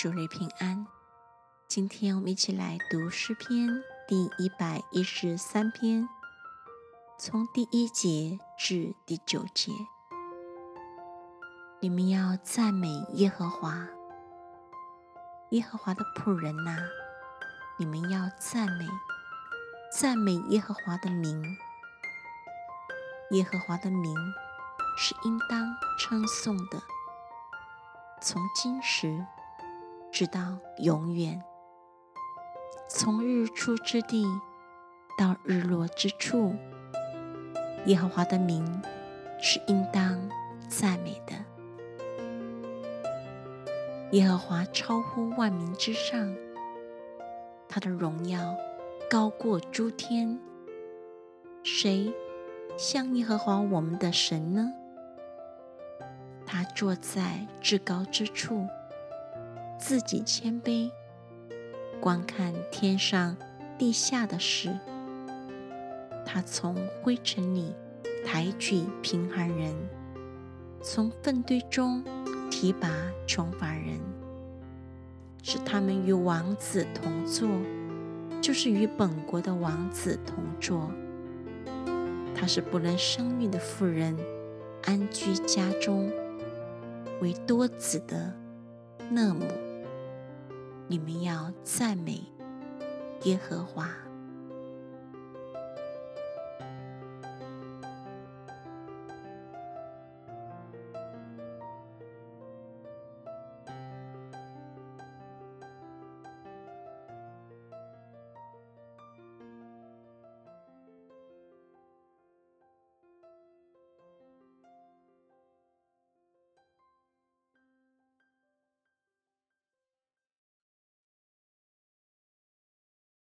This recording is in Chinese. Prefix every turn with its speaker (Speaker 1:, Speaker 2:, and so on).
Speaker 1: 主日平安。今天我们一起来读诗篇第一百一十三篇，从第一节至第九节。你们要赞美耶和华，耶和华的仆人呐，你们要赞美，赞美耶和华的名。耶和华的名是应当称颂的，从今时。直到永远，从日出之地到日落之处，耶和华的名是应当赞美的。耶和华超乎万民之上，他的荣耀高过诸天。谁像耶和华我们的神呢？他坐在至高之处。自己谦卑，观看天上地下的事。他从灰尘里抬举贫寒人，从粪堆中提拔穷乏人，使他们与王子同坐，就是与本国的王子同坐。他是不能生育的妇人，安居家中，为多子的讷母。你们要赞美耶和华。